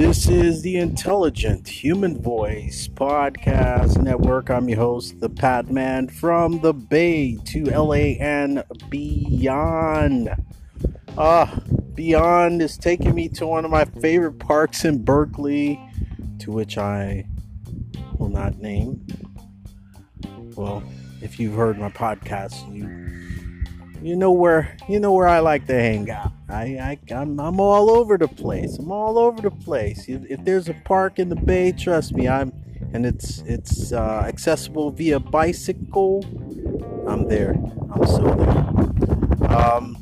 This is the Intelligent Human Voice Podcast Network. I'm your host, the Pat Man from the Bay to LA and beyond. Ah, uh, beyond is taking me to one of my favorite parks in Berkeley, to which I will not name. Well, if you've heard my podcast, you you know where you know where I like to hang out. I, I I'm, I'm all over the place. I'm all over the place. If, if there's a park in the bay, trust me, I'm and it's it's uh, accessible via bicycle. I'm there. I'm so there. Um,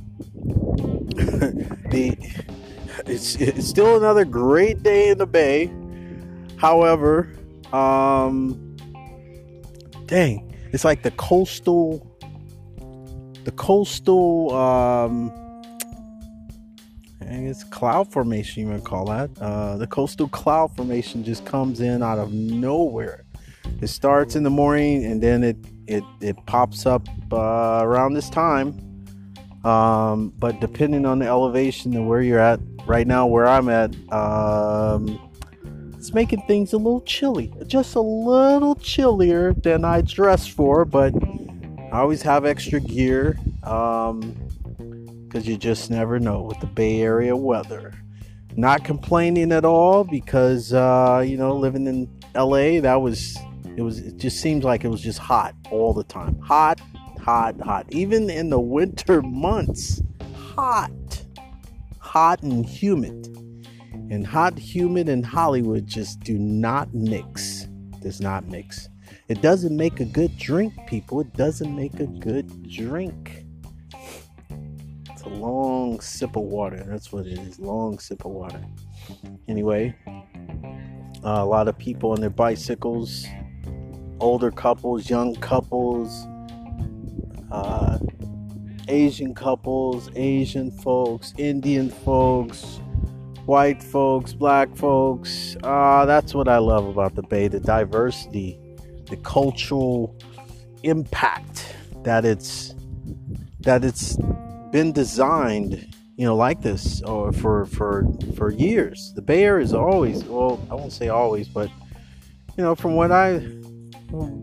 the it's it's still another great day in the bay. However, um, dang, it's like the coastal the coastal um I guess cloud formation you would call that. Uh, the coastal cloud formation just comes in out of nowhere. It starts in the morning and then it it, it pops up uh, around this time. Um, but depending on the elevation and where you're at, right now where I'm at, um, it's making things a little chilly. Just a little chillier than I dressed for, but I always have extra gear because um, you just never know with the Bay Area weather. Not complaining at all because uh, you know living in LA that was it was it just seems like it was just hot all the time. Hot, hot, hot. Even in the winter months, hot, hot and humid. And hot, humid, and Hollywood just do not mix. Does not mix. It doesn't make a good drink, people. It doesn't make a good drink. A long sip of water. That's what it is. Long sip of water. Anyway, uh, a lot of people on their bicycles, older couples, young couples, uh, Asian couples, Asian folks, Indian folks, white folks, black folks. Uh, that's what I love about the Bay the diversity the cultural impact that it's that it's been designed you know like this or for for for years the bay area is always well i won't say always but you know from what i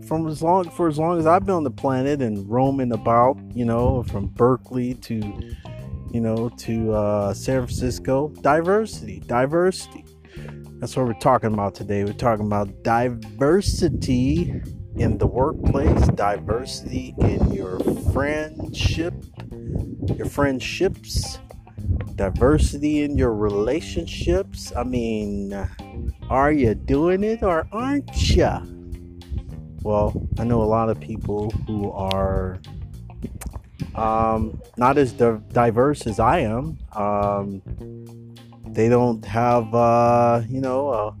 from as long for as long as i've been on the planet and roaming about you know from berkeley to you know to uh, san francisco diversity diversity that's what we're talking about today. We're talking about diversity in the workplace, diversity in your friendship, your friendships, diversity in your relationships. I mean, are you doing it or aren't you? Well, I know a lot of people who are um, not as diverse as I am. Um, they don't have, uh, you know, a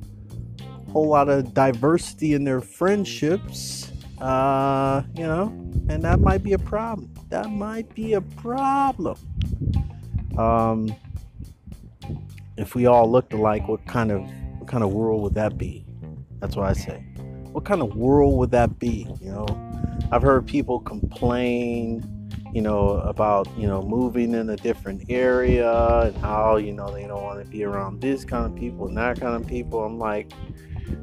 whole lot of diversity in their friendships, uh, you know, and that might be a problem. That might be a problem. Um, if we all looked alike, what kind of what kind of world would that be? That's what I say. What kind of world would that be? You know, I've heard people complain you know, about, you know, moving in a different area and how, you know, they don't want to be around this kind of people and that kind of people. I'm like,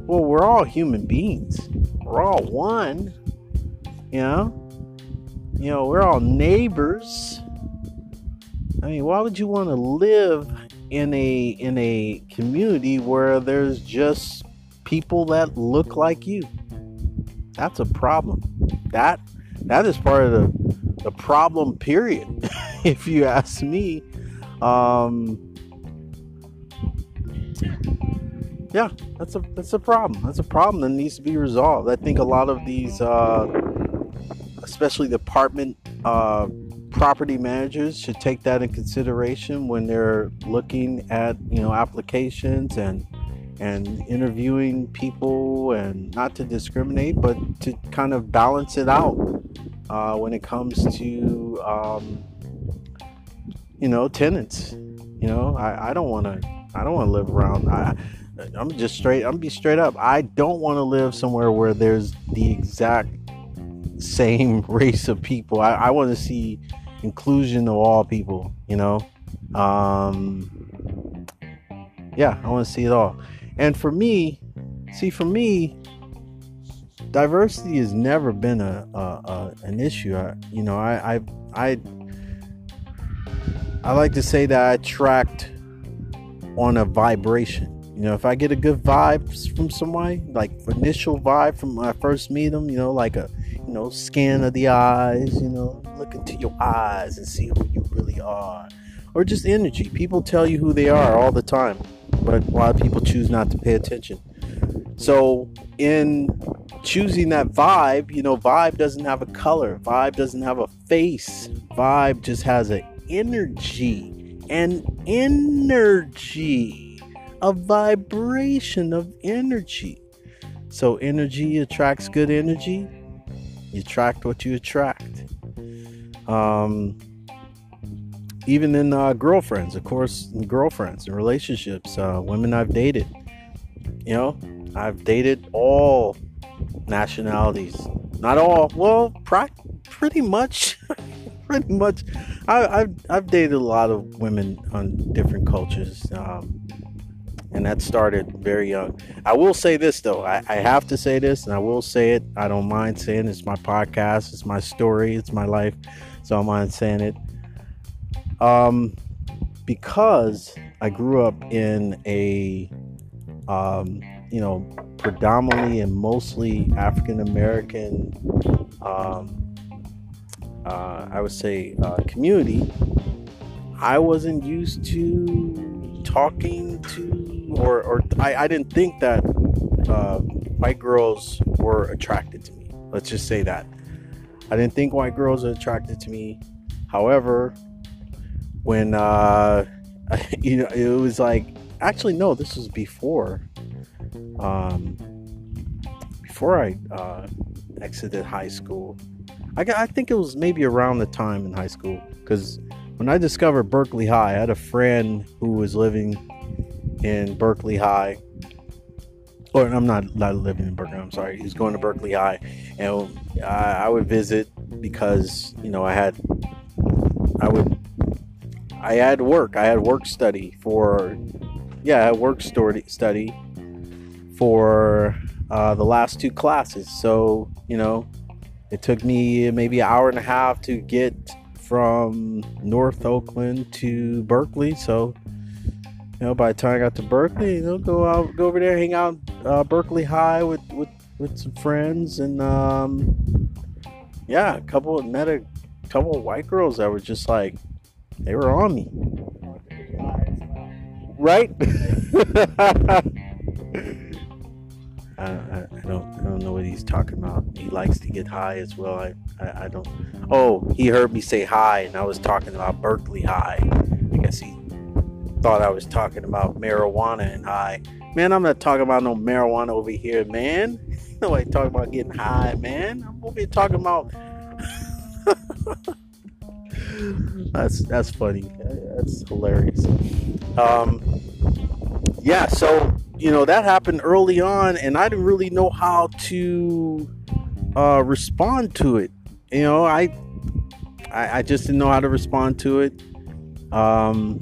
well, we're all human beings. We're all one. You know? You know, we're all neighbors. I mean, why would you want to live in a in a community where there's just people that look like you? That's a problem. That that is part of the the problem period if you ask me um yeah that's a that's a problem that's a problem that needs to be resolved i think a lot of these uh especially the apartment uh property managers should take that in consideration when they're looking at you know applications and and interviewing people and not to discriminate but to kind of balance it out uh, when it comes to um, you know tenants. You know, I, I don't want to I don't want to live around. I, I'm just straight. I'm be straight up. I don't want to live somewhere where there's the exact same race of people. I, I want to see inclusion of all people. You know, um, Yeah, I want to see it all. And for me, see, for me, diversity has never been a, a, a an issue. I, you know, I, I I I like to say that I attract on a vibration. You know, if I get a good vibe from somebody, like initial vibe from when I first meet them, you know, like a you know scan of the eyes, you know, look into your eyes and see who you really are, or just energy. People tell you who they are all the time, but a lot of people choose not to pay attention. So in choosing that vibe, you know, vibe doesn't have a color, vibe doesn't have a face, vibe just has an energy, an energy, a vibration of energy. So energy attracts good energy. You attract what you attract. Um, even in uh, girlfriends, of course, girlfriends and relationships, uh, women I've dated, you know, I've dated all nationalities. Not all. Well, pretty much. pretty much. I, have I've dated a lot of women on different cultures. Um, and that started very young. I will say this though. I, I have to say this, and I will say it. I don't mind saying it. it's my podcast. It's my story. It's my life. So I don't mind saying it. Um, because I grew up in a um, you know, predominantly and mostly African American, um, uh, I would say, uh, community, I wasn't used to talking to, or, or I, I didn't think that uh, white girls were attracted to me. Let's just say that. I didn't think white girls were attracted to me. However, when, uh, you know, it was like, actually, no, this was before um, before I uh, exited high school. I, got, I think it was maybe around the time in high school because when I discovered Berkeley High, I had a friend who was living in Berkeley High. Or I'm not, not living in Berkeley. I'm sorry. He's going to Berkeley High, and I, I would visit because you know I had I would I had work. I had work study for yeah, I had work study study for uh, the last two classes. So, you know, it took me maybe an hour and a half to get from North Oakland to Berkeley. So, you know, by the time I got to Berkeley, you know, go out, go over there, hang out uh, Berkeley High with, with, with some friends, and um, yeah, a couple met a couple of white girls that were just like they were on me, right? I, I, I, don't I don't know what he's talking about. He likes to get high as well. I, I, I don't. Oh, he heard me say high, and I was talking about Berkeley High. I guess he thought I was talking about marijuana and high. Man, I'm not talking about no marijuana over here, man. Nobody talking about getting high, man. I'm over here talking about. that's that's funny. That's hilarious. Um, yeah. So you know that happened early on and i didn't really know how to uh, respond to it you know I, I, I just didn't know how to respond to it um,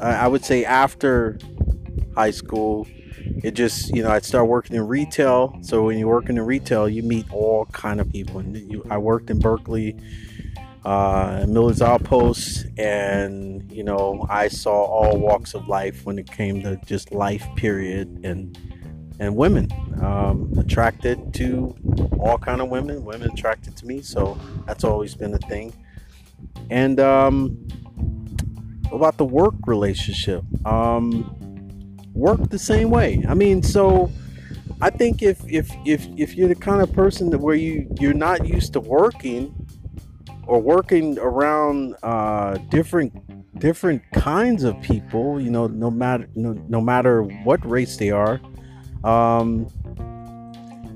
I, would say after high school it just you know i'd start working in retail so when you work in retail you meet all kind of people and you, i worked in berkeley uh, Miller's Outpost, and you know I saw all walks of life when it came to just life, period, and and women um, attracted to all kind of women. Women attracted to me, so that's always been a thing. And um, about the work relationship, um, work the same way. I mean, so I think if if if if you're the kind of person that where you you're not used to working or working around uh, different different kinds of people, you know, no matter no, no matter what race they are, um,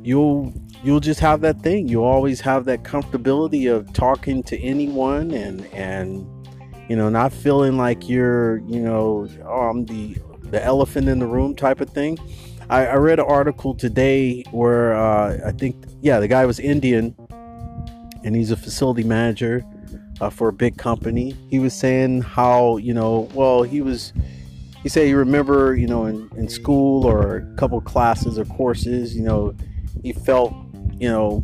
you'll you'll just have that thing. You always have that comfortability of talking to anyone and and you know not feeling like you're you know oh, I'm the the elephant in the room type of thing. I, I read an article today where uh, I think yeah the guy was Indian and he's a facility manager uh, for a big company. He was saying how you know, well, he was he said he remember, you know, in, in school or a couple classes or courses, you know, he felt, you know,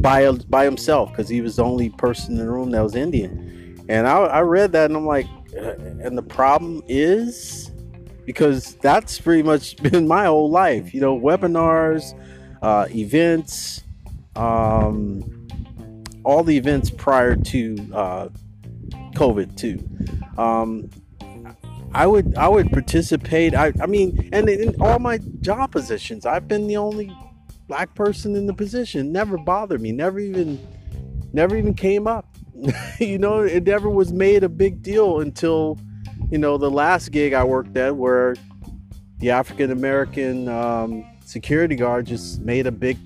by by himself because he was the only person in the room that was Indian. And I, I read that and I'm like, uh, and the problem is because that's pretty much been my whole life, you know, webinars, uh, events, um, all the events prior to uh, COVID too. Um, I would I would participate. I, I mean, and in all my job positions, I've been the only black person in the position. Never bothered me. Never even never even came up. you know, it never was made a big deal until you know the last gig I worked at, where the African American um, security guard just made a big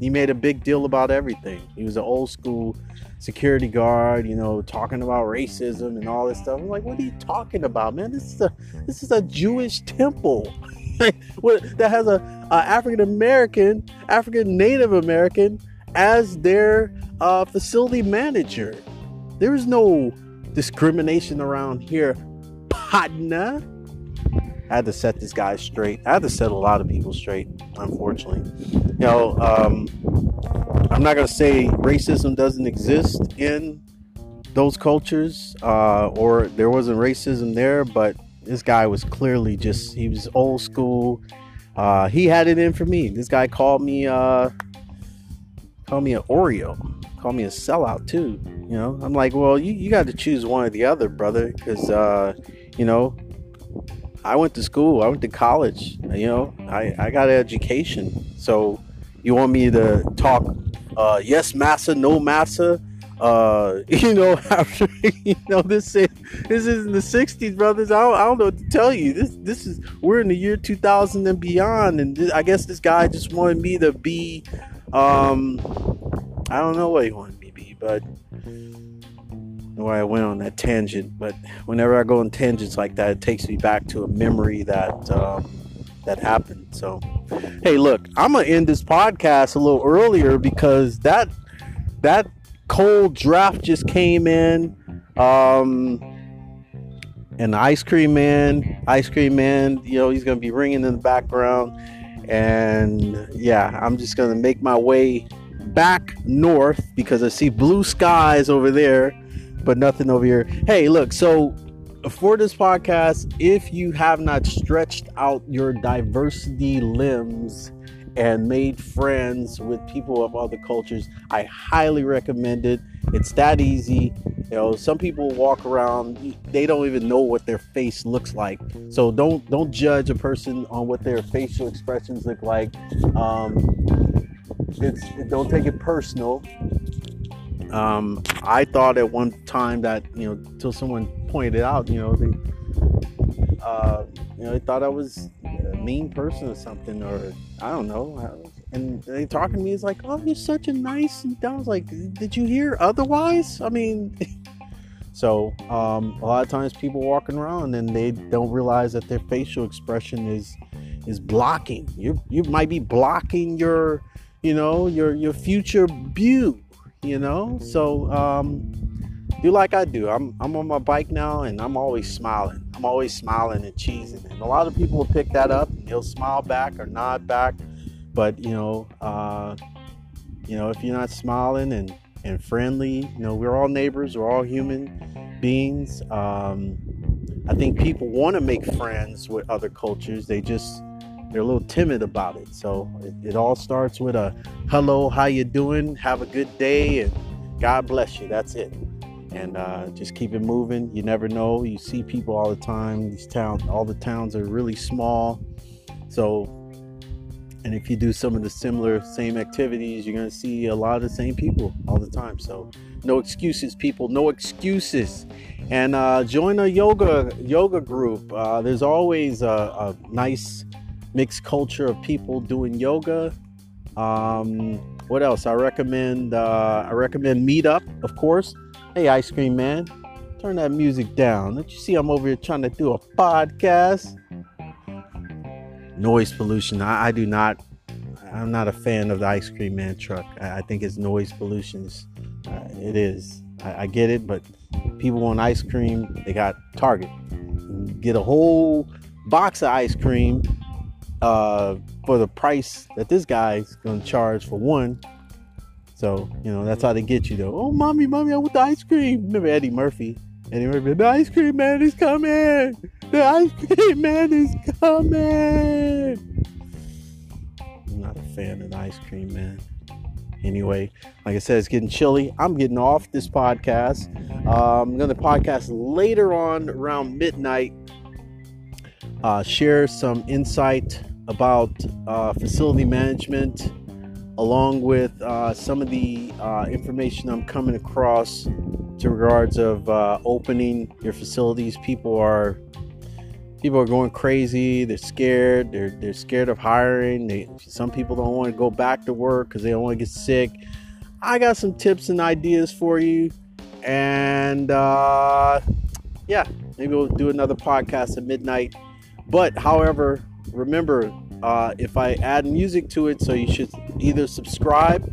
he made a big deal about everything. He was an old school security guard, you know, talking about racism and all this stuff. I'm like, what are you talking about, man? This is a this is a Jewish temple. that has a, a African American, African Native American as their facility manager. There is no discrimination around here, partner. I had to set this guy straight. I had to set a lot of people straight, unfortunately. You know, um, I'm not going to say racism doesn't exist in those cultures uh, or there wasn't racism there, but this guy was clearly just, he was old school. Uh, he had it in for me. This guy called me, uh, called me an Oreo, called me a sellout too. You know, I'm like, well, you, you got to choose one or the other, brother, because, uh, you know, I went to school, I went to college, you know, I, I got an education. So you want me to talk uh, yes massa, no massa. Uh, you know, after you know this is this is in the '60s, brothers. I don't, I don't know what to tell you. This this is we're in the year 2000 and beyond, and this, I guess this guy just wanted me to be. Um, I don't know what he wanted me to be, but why I went on that tangent. But whenever I go on tangents like that, it takes me back to a memory that um, that happened. So, hey, look, I'm gonna end this podcast a little earlier because that that cold draft just came in. Um, and the ice cream man, ice cream man, you know, he's gonna be ringing in the background. And yeah, I'm just gonna make my way back north because I see blue skies over there, but nothing over here. Hey, look, so for this podcast, if you have not stretched out your diversity limbs and made friends with people of other cultures, I highly recommend it. It's that easy. You know, some people walk around, they don't even know what their face looks like. So don't don't judge a person on what their facial expressions look like. Um, it's don't take it personal. Um, I thought at one time that you know, till someone pointed it out, you know, they, uh, you know, they thought I was a mean person or something, or I don't know. And they talking to me, it's like, oh, you're such a nice. And I was like, did you hear otherwise? I mean, so um, a lot of times people walking around and they don't realize that their facial expression is is blocking. You you might be blocking your, you know, your your future view. You know, so um, do like I do. I'm I'm on my bike now and I'm always smiling. I'm always smiling and cheesing. And a lot of people will pick that up and they'll smile back or nod back. But you know, uh, you know, if you're not smiling and and friendly, you know, we're all neighbors, we're all human beings. Um, I think people want to make friends with other cultures. They just they're a little timid about it. So it, it all starts with a hello, how you doing? Have a good day and God bless you. That's it and uh, just keep it moving. You never know. You see people all the time. These towns, all the towns are really small. So, and if you do some of the similar same activities, you're gonna see a lot of the same people all the time. So, no excuses, people. No excuses. And uh, join a yoga yoga group. Uh, there's always a, a, nice mixed culture of people doing yoga. Um, what else? I recommend uh, I recommend Meetup, of course. Hey, ice cream man, turn that music down. Don't you see I'm over here trying to do a podcast? Noise pollution. I, I do not. I'm not a fan of the ice cream man truck. I, I think it's noise pollution. Uh, it is. I, I get it, but people want ice cream. They got Target. get a whole box of ice cream uh, for the price that this guy's gonna charge for one. So you know that's how they get you though. Oh, mommy, mommy, I want the ice cream. Remember Eddie Murphy? Eddie Murphy, the ice cream man is coming. The ice cream man is coming. I'm not a fan of the ice cream man. Anyway, like I said, it's getting chilly. I'm getting off this podcast. Uh, I'm to podcast later on around midnight. Uh, share some insight about uh, facility management, along with uh, some of the uh, information I'm coming across to regards of uh, opening your facilities. People are people are going crazy. They're scared. They're they're scared of hiring. They, some people don't want to go back to work because they don't want to get sick. I got some tips and ideas for you, and uh, yeah, maybe we'll do another podcast at midnight. But however, remember uh, if I add music to it, so you should either subscribe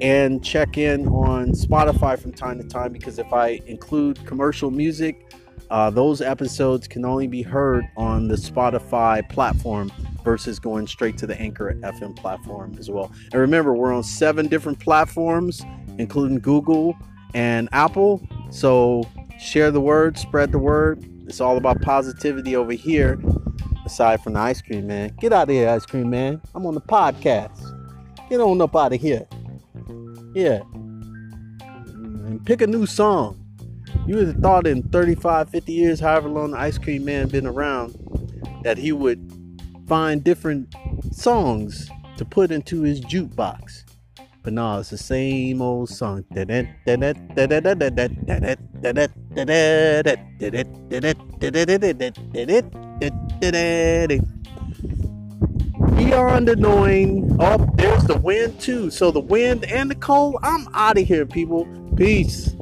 and check in on Spotify from time to time because if I include commercial music uh, those episodes can only be heard on the Spotify platform versus going straight to the Anchor FM platform as well. And remember, we're on seven different platforms, including Google and Apple. So share the word, spread the word. It's all about positivity over here, aside from the ice cream man. Get out of here, ice cream man. I'm on the podcast. Get on up out of here. Yeah. And pick a new song. You would have thought in 35, 50 years, however long the ice cream man been around, that he would find different songs to put into his jukebox. But no, it's the same old song. Beyond annoying. Oh, there's the wind too. So the wind and the cold. I'm out of here, people. Peace.